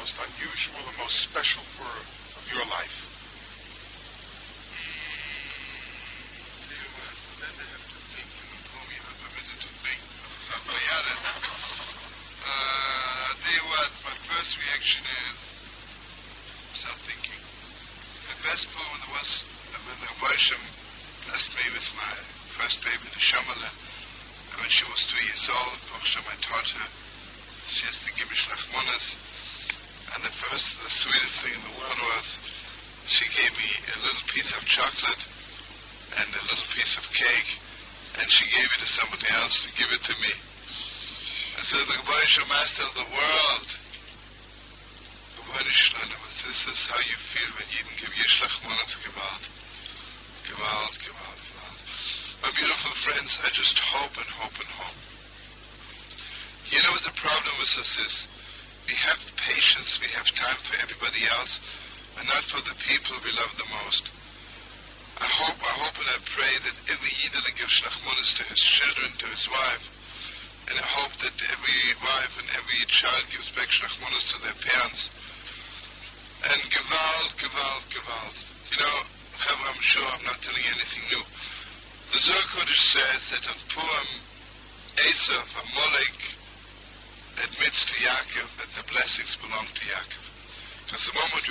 most unusual and most special for of your life?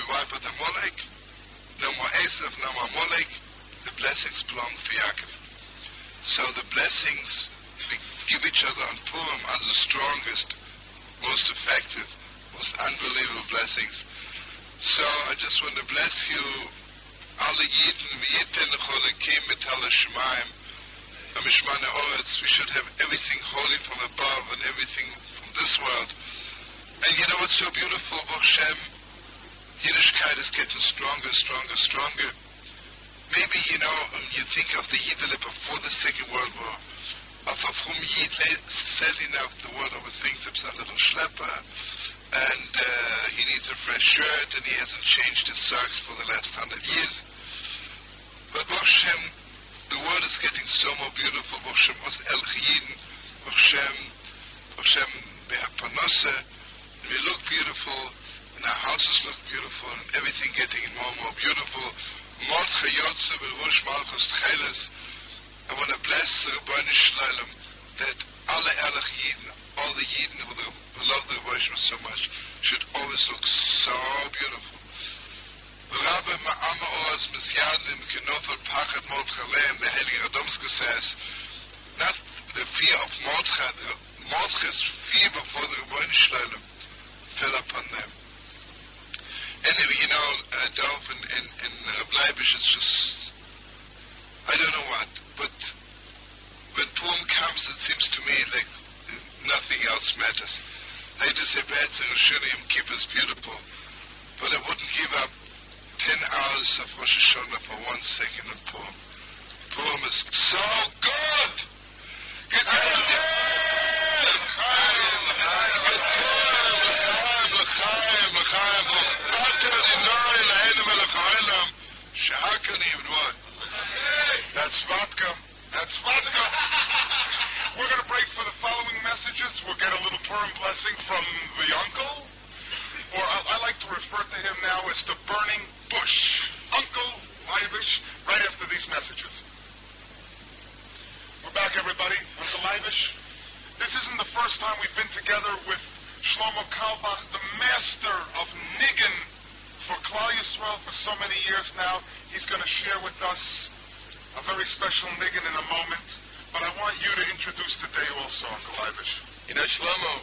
wife of the Molech. No more Esav, no more Molech. The blessings belong to Yaakov. So the blessings we give each other on Purim are the strongest, most effective, most unbelievable blessings. So I just want to bless you, alle Yidden, Yidden, Cholekim, Metal Shemaim, Oretz. We should have everything holy from above and everything from this world. And you know what's so beautiful, Hashem? Yiddishkeit is getting stronger, stronger, stronger. Maybe, you know, um, you think of the Yiddelip before the Second World War, of, of whom Yid selling out the world over things that's a little schlepper, and uh, he needs a fresh shirt, and he hasn't changed his socks for the last hundred years. But Hashem, the world is getting so more beautiful. Hashem was El Chiyidin, Hashem, Hashem Be'apanose, we look beautiful, and our houses look beautiful, and everything getting more and more beautiful. Mord chayotze berush malchus tcheles. I want to bless the Rebbeinu Shlalem that alle erlich Yidden, all the Yidden who, love the Rebbeinu so much, should always look so beautiful. Rabbi Ma'ama Oaz Mizyadim Kenotol Pachat Mordchaleim, the Heilige Radomska says, not the fear of Mordcha, Mordcha's fear before the Rebbeinu Shlalem fell upon them. Anyway, you know, uh, Dov and, and, and uh, Bleibish, it's just, I don't know what, but when Purim comes, it seems to me like nothing else matters. I just say things, Yom Kippur is beautiful, but I wouldn't give up 10 hours of Rosh Hashanah for one second in Purim. Purim is so good! That's vodka. That's vodka. We're going to break for the following messages. We'll get a little Purim blessing from the uncle, or I, I like to refer to him now as the burning bush. Uncle Leivish, right after these messages. We're back, everybody. Uncle Leivish. This isn't the first time we've been together with Shlomo Carlebach, the master of Niggin for Klal Yisrael for so many years now. He's going to share with us a very special niggin in a moment. But I want you to introduce today also, Uncle Leivish. You know, Shlomo,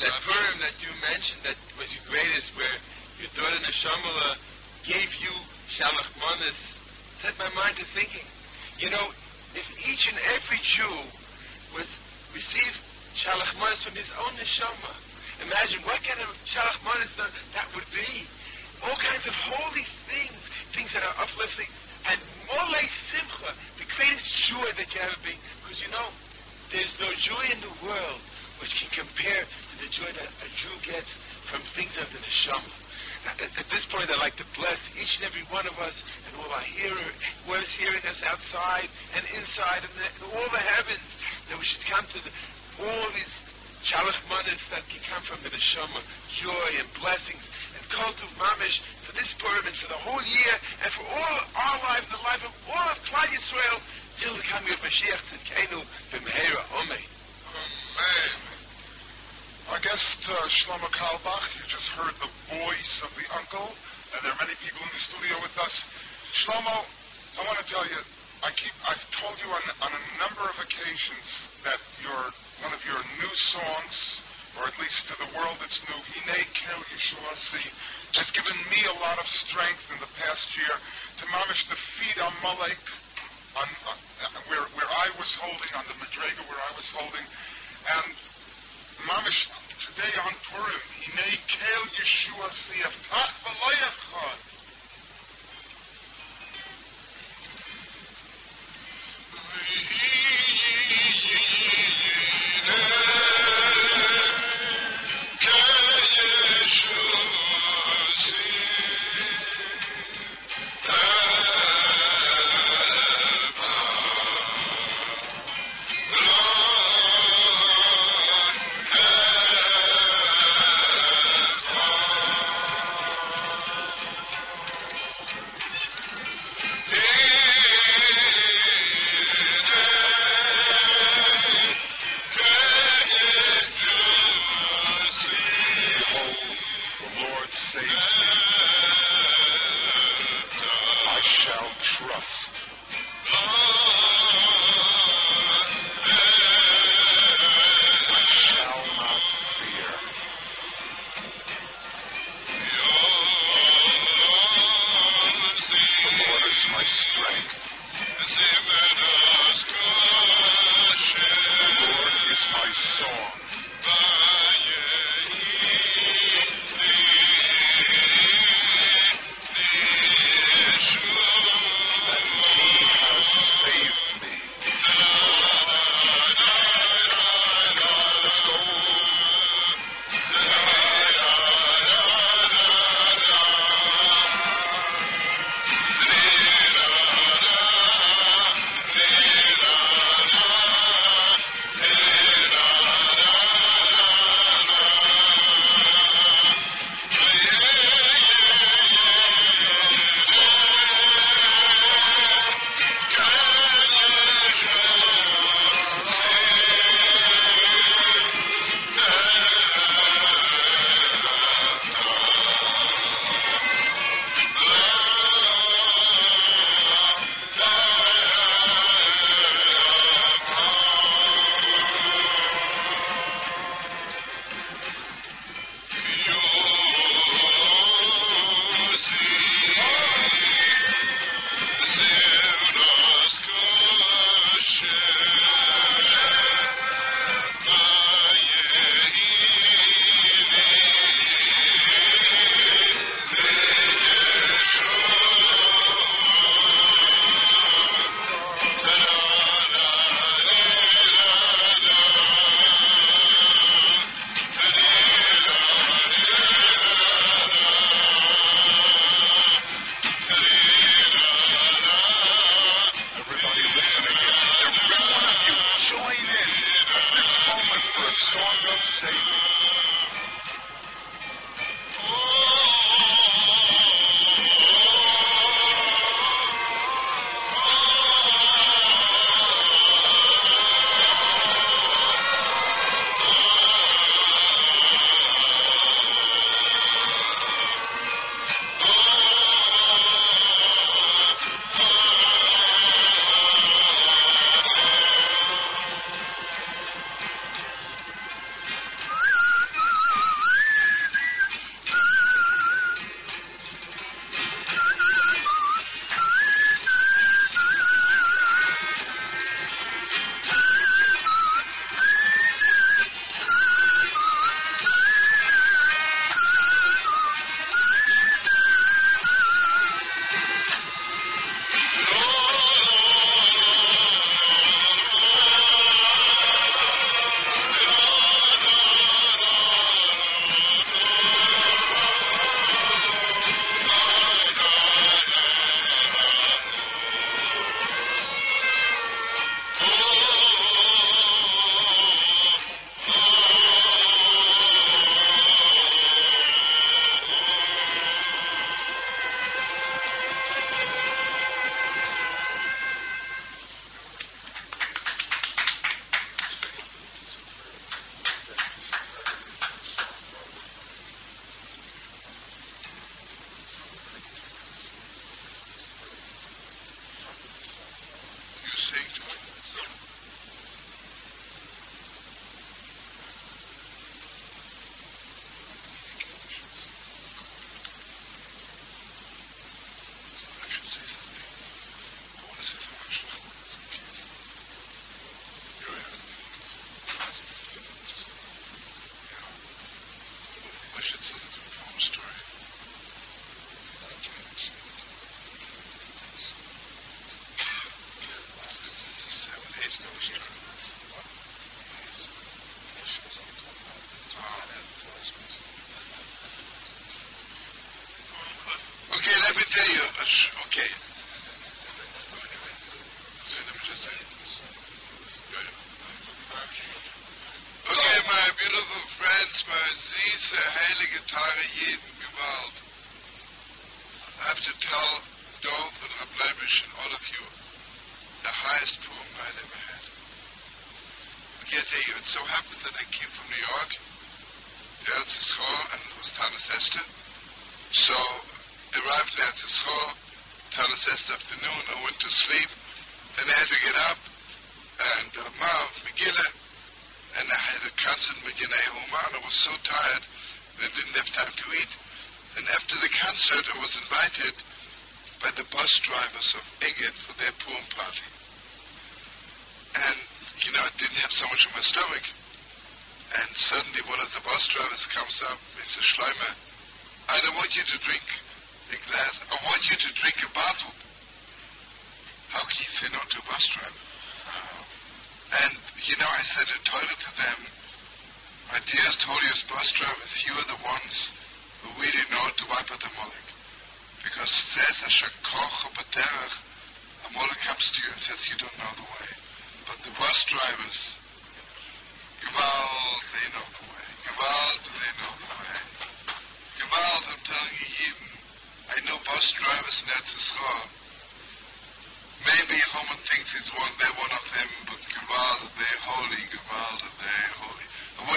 that Purim that you mentioned that was your greatest, where your daughter Neshamala gave you Shalach Manas, set my mind to thinking. You know, if each and every Jew was received Shalach Manas from his own Neshama, imagine what kind of Shalach Manas that, that would be. All kinds of holy things, things that are uplifting, and Mole Simcha, the greatest joy that you ever be. Because you know, there's no joy in the world which can compare to the joy that a Jew gets from things of the neshama. At, this point, I'd like to bless each and every one of us and all our hearer, whoever's hearing us outside and inside and, all the heavens, that we should come to the, all these shalach that can come from the neshama, joy and blessings, and kol tuv mamish this Purim for the whole year and for all our lives, the life of all of Klal Yisrael, till the coming of Mashiach Tzidkenu b'mehera Omei. Man. Our guest, uh, Shlomo Carlebach, you just heard the voice of the uncle, and there are many people in the studio with us. Shlomo, I want to tell you, I keep, I've told you on, on a number of occasions that your, one of your new songs, or at least to the world it's new, Hine Kel Yeshua has given me a lot of strength in the past year to mamish the feed Amalek on, uh, where, where I was holding, on the Madrega where I was holding, and Mamish, today on Purim, Hine Kel Yeshua Siyaftach V'Loyachad. Behold,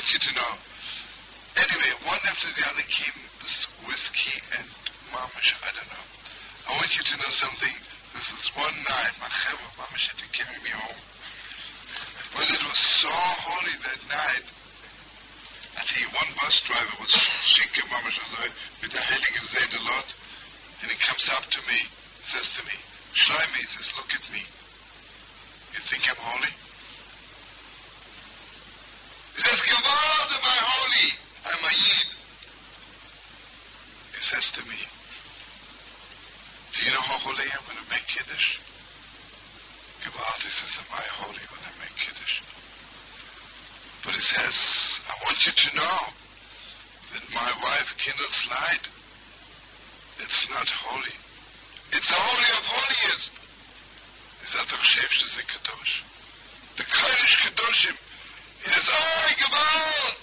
You to know. Anyway, one after the other came whiskey and mamish, I don't know. I want you to know something. This is one night, my cheva mamish had to carry me home. But it was so holy that night. I tell you, one bus driver was shinke mamish with the heilige Zed a lot, and he comes up to me, says to me, Shloime, he says, look at me. You think I'm holy? He says, Gewalt, am I holy? I'm a Yid. He says to me, do you know how holy I am when I make Kiddush? Gewalt, he says, am I holy when I make Kiddush? But he says, I want you to know that my wife kindles light. It's not holy. It's the holy of holiest. Is that doch schäfst du Kadosh? The Kaddish Kadoshim. He says, oh, Gewalt!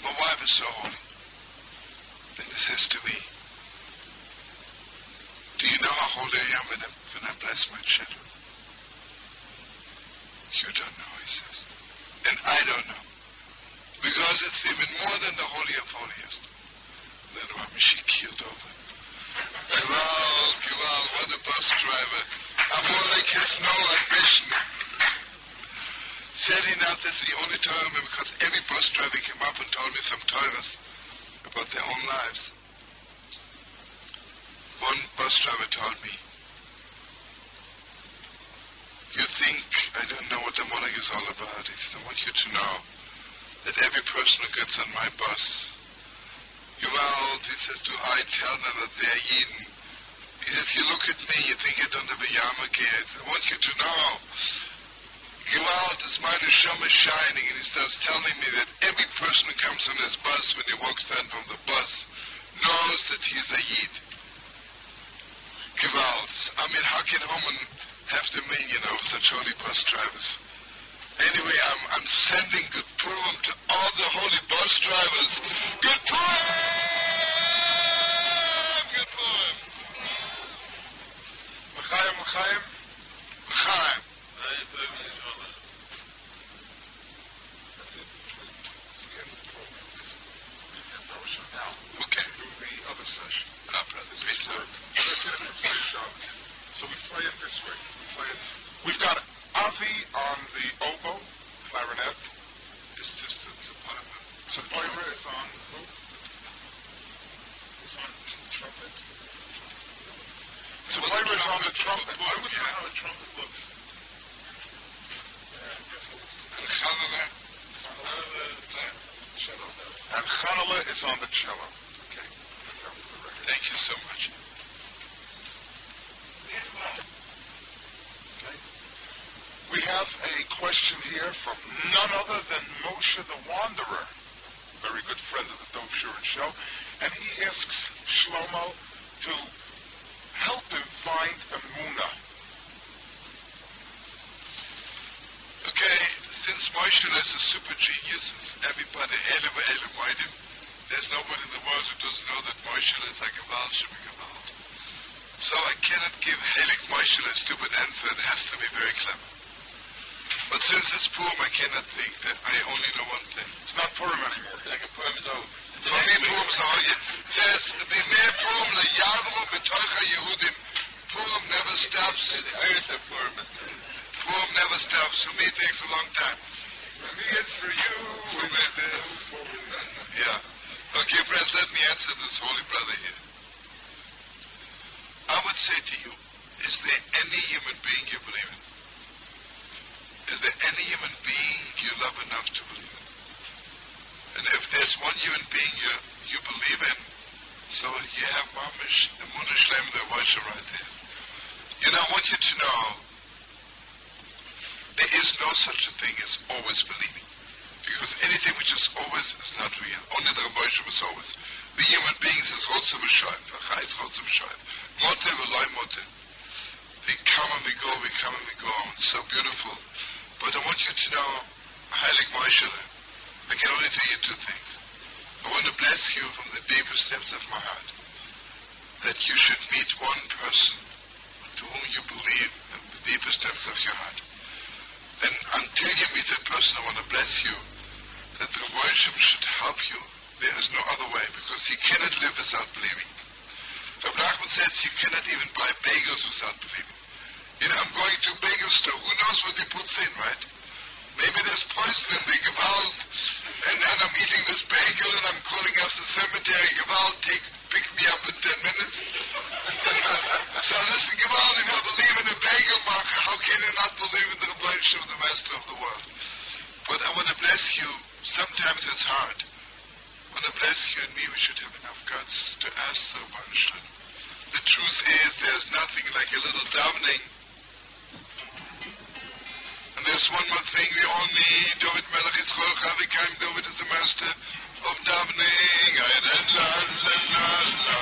My wife is so holy. Then he says to me, do you know how holy I am when I, when I bless my children? You don't know, he says. And I don't know. Because it's even more than the holy of holiest. Then Ramishi keeled over. Gival, Gival, what a bus driver. Amalek has no ambition. Sadly enough, that's the only time because every bus driver came up and told me some Torahs about their own lives. One bus driver told me, you think I don't know what the Molech is all about. He says, I want you to know that every person who gets on my bus, Gewalt, he says, do I tell them that they're Yidden? He says, you look at me, you think I don't have a yarmulke. I I want you to know Gewalt is my neshama shining, and he starts telling me that every person who comes on his bus, when he walks down from the bus, knows that he's a Yid. I mean, how can Haman have million of such holy bus drivers? Anyway, I'm, I'm sending good Purim to all the holy bus drivers. Good Purim! Good Purim! L'chaim, l'chaim. Chaim. Okay. The other session. Our brothers, we love. So we play it this way. Play it. We've got Avi on the oboe, clarinet. It's just it's a part of it. Sapoira is on who? Is on trumpet. Sapoira is on the trumpet. I wouldn't know how a trumpet looks. And Chanana, And Chanala is on the cello. okay. Thank you so much. We have a question here from none other than Moshe the Wanderer, very good friend of the Dov Shurin show, and he asks Shlomo to help him find Amuna. Okay, since Moshe is a super genius, since everybody elevated him, There's nobody in the world who doesn't know that Moishel is like a Gewalt. So I cannot give Heilig Moishel a stupid answer. It has to be very clever. But since it's Purim, I cannot think that I only know one thing. It's not Purim anymore. Like a Purim is over. The For me, Purim is all it says, "B'nei Purim le'yavru b'toicha Yehudim." Purim never stops. The earth of Purim is Purim never stops. For me, it takes a long time. For me, it's for you. Yeah. Okay, friends, let me answer this holy brother here. I would say to you, is there any human being you believe in? Is there any human being you love enough to believe in? And if there's one human being you, you believe in, so you have mamish, the Munashlem, the Vaisha right there. You know, I want you to know, there is no such a thing as always believing. Because anything which is always is not real. Only the Rebbeinu is always. We human beings is Rotze B'Shoyim. V'chai is Rotze B'Shoyim. Mote v'loy mote. We come and we go, we come and we go. It's so beautiful. But I want you to know, Heilig Moshe, I can only tell you two things. I want to bless you from the deepest depths of my heart. That you should meet one person to whom you believe in the deepest depths of your heart. And until you meet that person, I want to bless you that the worship should help you. There is no other way because you cannot live without believing. Rabbi Nachman says you cannot even buy bagels without believing. You know, I'm going to bagel store. Who knows what he puts in, right? Maybe there's poison in the Gewalt. And then I'm eating this bagel and I'm calling up the cemetery. Gewalt, take, pick me up in 10 minutes. so listen, Gewalt, if I believe in a bagel marker, how can you not believe in the revelation of the Master of the world? But I want to bless you. Sometimes it's hard. I want to bless you and me. We should have enough guts to ask the one The truth is, there's nothing like a little davening there's one more thing we all need. David Melech is Chol Chavikam. David is the master of davening. La la la la la la la.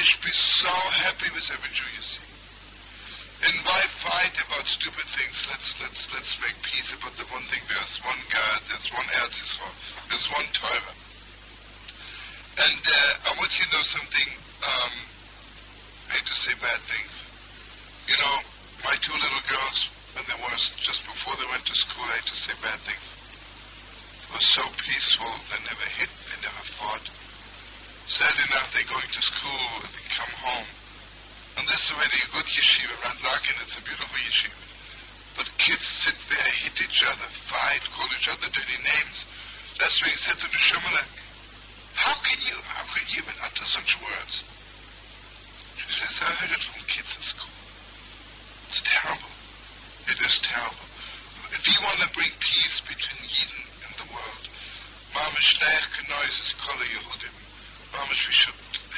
Is mamish be so happy with every Jew you see. And why fight about stupid things? Let's let's let's make peace about the one thing. There's one God. There's one Eretz. There's one Torah. And uh, I want you to know something. Um, I hate to say bad things. You know, my two little girls, when they were just before they went to school, I hate to say bad things. It was so peaceful. They never hit. They never fought. Sad enough, they're going to school. And they come home. And this is already a good yeshiva. Radlakin, it's a beautiful yeshiva. But kids sit there, hit each other, fight, call each other dirty names. That's why he said to the how can you, how can you even utter such words? She says, I heard it from kids in school. It's terrible. It is terrible. If you want to bring peace between Yidden and the world, Mamish Leich Kenois is Kol Yehudim. Mamish, we should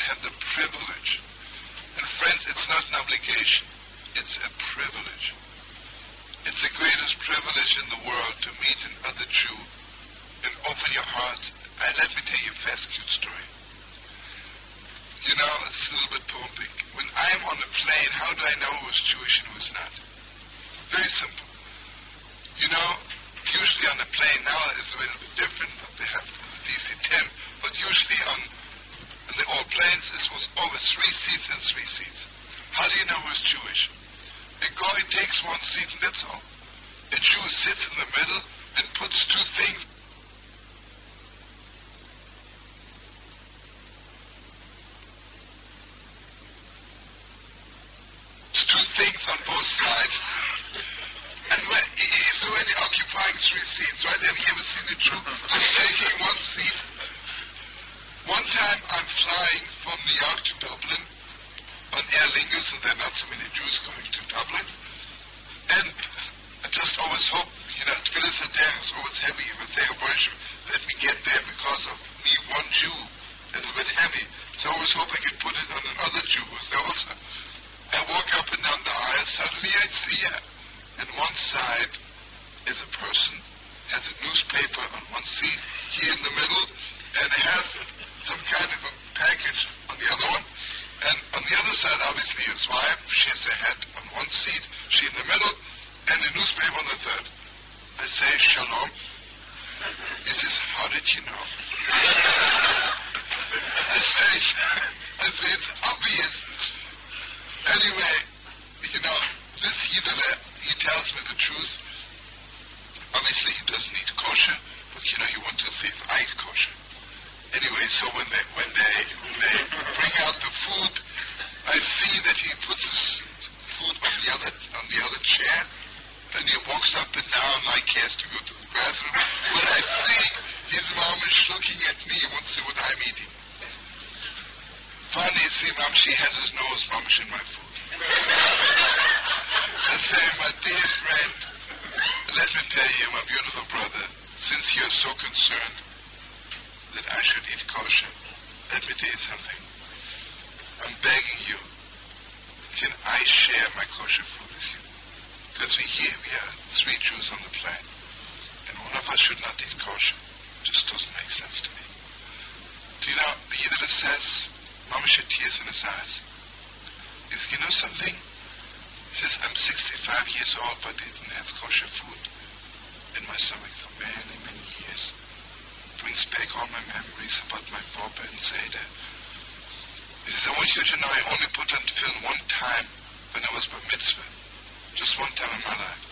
have the privilege. And friends, it's not an obligation. It's a privilege. It's the greatest privilege in the world to meet another Jew and open your heart. And let me tell you a fast, cute story. You know, it's a little bit poetic. When I'm on a plane, how do I know who's Jewish and who's not? Very simple. You know, usually on a plane now it's a little bit different, but they have the DC-10. But usually on, on the old planes, it was always three seats and three seats. How do you know who's Jewish? A guy takes one seat and that's all. A Jew sits in the middle and puts two things two things on both sides. And when he is already occupying three seats, right? Have you ever seen a Jew just taking one seat? One time I'm flying from New York to Dublin on Aer Lingus, and there are not so many Jews going to Dublin. And I just always hope, you know, Tbilisi Dam is always heavy. If I say a worship, let me get there because of me, one Jew, a little bit heavy. So I always hope I can put it on another Jew who's there also. I walk up and down the aisle, suddenly I see her. And one side is a person, has a newspaper on one seat, he in the middle, and has some kind of a package on the other one. And on the other side, obviously, his wife, she has a hat on one seat, she in the middle, and a newspaper on the third. I say, Shalom. He says, how did you know? I say, I Anyway, so when they when they they bring out the food, I see that he puts his food on the other on the other chair, and he walks up and down he has to go to the bathroom. When I see his mom is looking at me, he to see what I'm eating. Funny, see, mom, she has his nose, in my food. I say, my dear friend, let me tell you, my beautiful brother, since you're so concerned that I should eat kosher, let me tell you something. I'm begging you, can I share my kosher? Because we here, we are three Jews on the planet, and one of us should not eat kosher. Just doesn't make sense to me. Do you know, the Yiddish says, Mama shed tears in his eyes. He says, you know something? He says, I'm 65 years old, but didn't have kosher food in my stomach for many, many years. Brings back all my memories about my Papa and Seder. He says, I want you to know I only put on tefillin one time when I was bar mitzvah. Just one time in my life.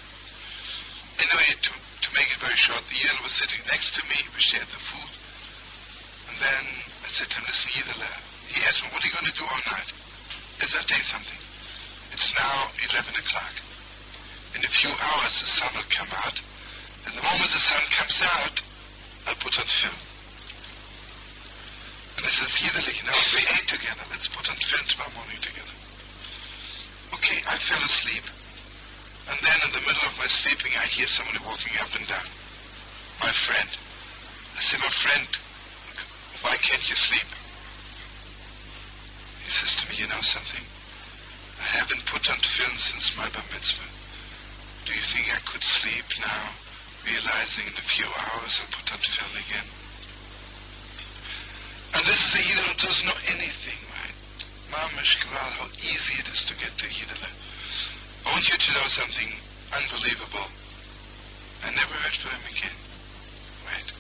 Anyway, to, to make it very short, the Yidel was sitting next to me. We shared the food. And then I said to him, listen, he asked me, what are you going to do all night? I said, I'll tell something. It's now 11 o'clock. In a few hours, the sun will come out. And the moment the sun comes out, I'll put on tefillin. And I said, you know, we ate together. Let's put on tefillin tomorrow morning together. Okay, I fell asleep. And then in the middle of my sleeping, I hear somebody walking up and down. My friend. I say, my friend, why can't you sleep? He says to me, you know something? I haven't put on tefillin since my bar mitzvah. Do you think I could sleep now, realizing in a few hours I'll put on tefillin again? And this is a Yidel who doesn't know anything, right? Mamash Kval, how easy it is to get to Yidel. I want you to know something unbelievable. I never heard from him again. Right?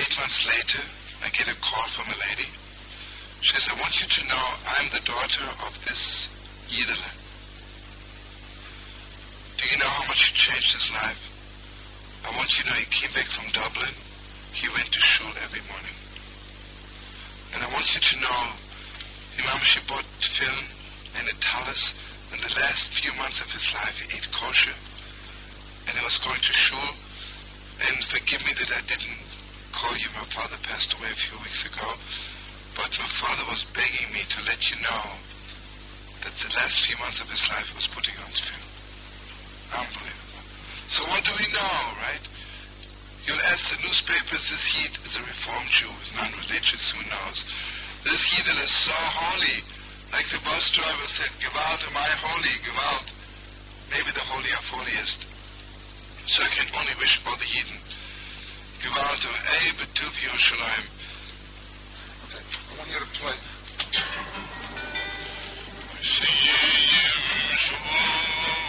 Eight months later, I get a call from a lady. She says, I want you to know I'm the daughter of this Yidel. Do you know how much he changed his life? I want you to know he came back from Dublin. He went to shul every morning. And I want you to know, Imam she bought tefillin and a talus. In the last few months of his life, he ate kosher. And he was going to shul. And forgive me that I didn't call you. My father passed away a few weeks ago. But my father was begging me to let you know that the last few months of his life was putting on tefillin. Unbelievable. So what do we know, right? You'll ask the newspapers, this Yid is a Reformed Jew, non-religious, who knows? This Yidel is so holy, like the bus driver said, Gewalt am I holy, Gewalt. Maybe the holy of holiest. So I can only wish all the Yidden. Gewalt oh, am Ei Betuv Yerushalayim. Okay, I want you to play. Siyim very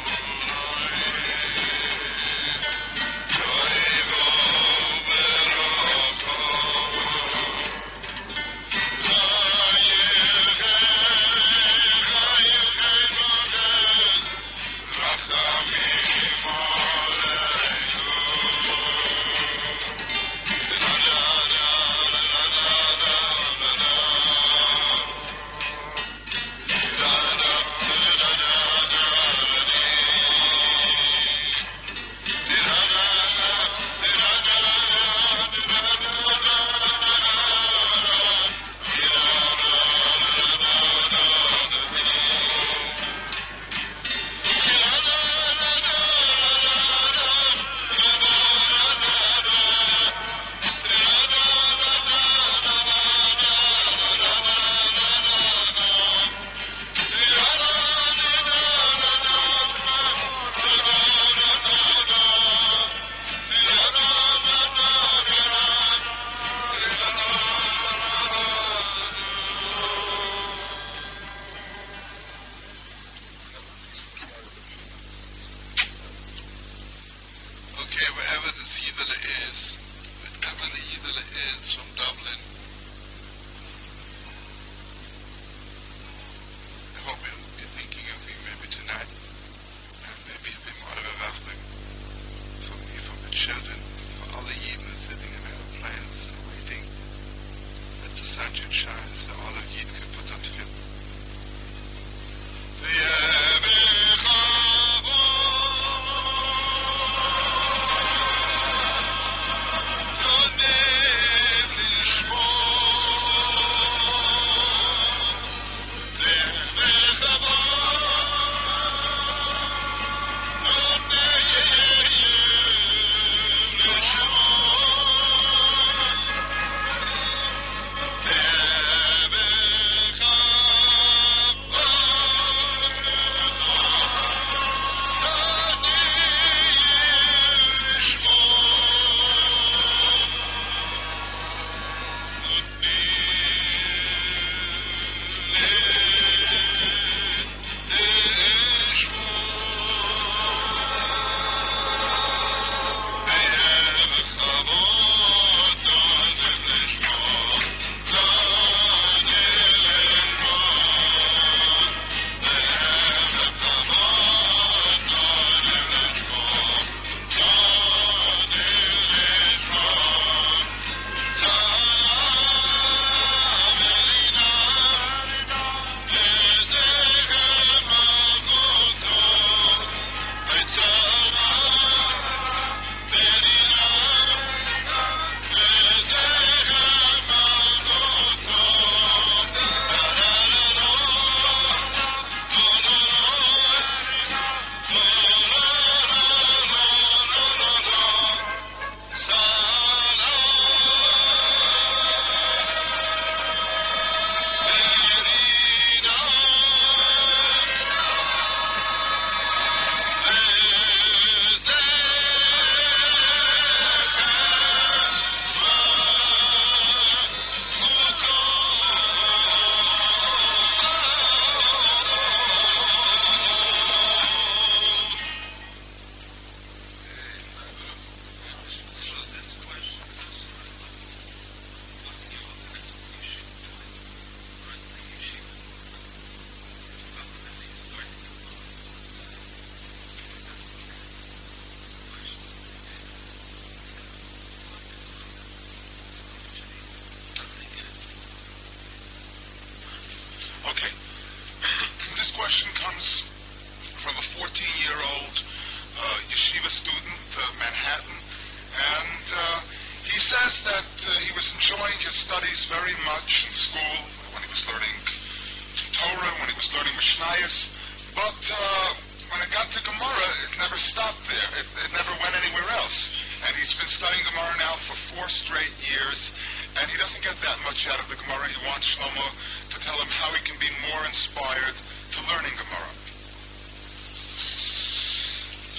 four straight years, and he doesn't get that much out of the Gemara. He wants Shlomo to tell him how he can be more inspired to learning Gemara.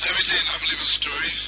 You an unbelievable story.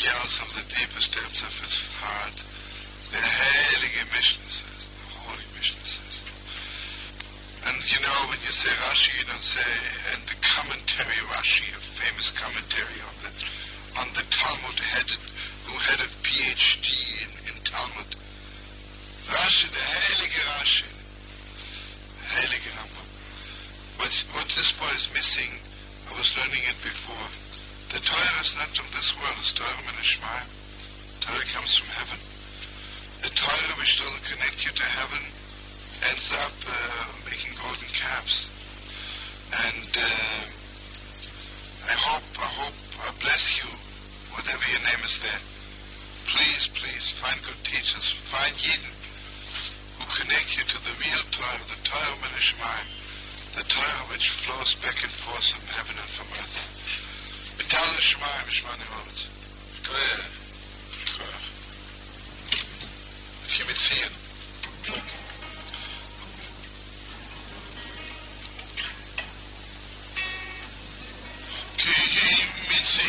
Yells from the deepest depths of his heart, the Heilige Mishnah says, the Holy Mishnah says. And you know, when you say Rashi, you don't say, and the commentary Rashi, a famous commentary on the on the Talmud headed, who had a PhD in, in Talmud. Rashi, the Heilige Rashi, Heilige Rambam. What, what this boy is missing, I was learning it before. The Torah is not from this world, it's Torah Menishmai. Torah comes from heaven. The Torah which will connect you to heaven ends up uh, making golden calves. And uh, I hope, I hope, I bless you, whatever your name is there. Please, please, find good teachers, find Yidden who connect you to the real Torah, the Torah Menishmai, the Torah which flows back and forth from heaven and from earth. Vital Shemaim, Shemani Hovat. Good. Mit hier mitziehen. Ki let's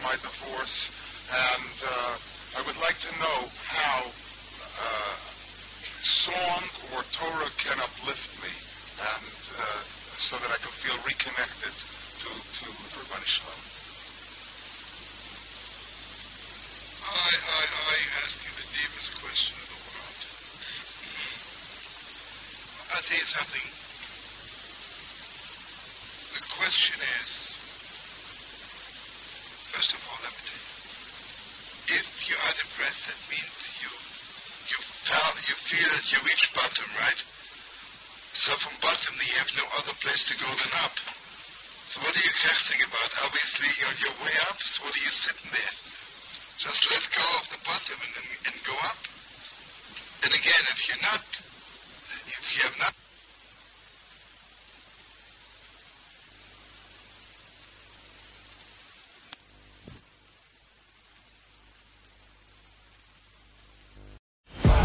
now since my divorce, and uh, I would like to know how uh, song or Torah can uplift me, and uh, so that I can feel reconnected to, to Rabbi Shalom. I, I, I asking the deepest question in the world. I'll tell you something. The question is, first of all, let me tell you, if you are depressed, that means you, you fell, you feel that you reached bottom, right? So from bottom, you have no other place to go than up. So what are you casting about? Obviously, you're on your way up, so what are you sitting there? Just let go of the bottom and, and, and go up. And again, if you're not, if you have not.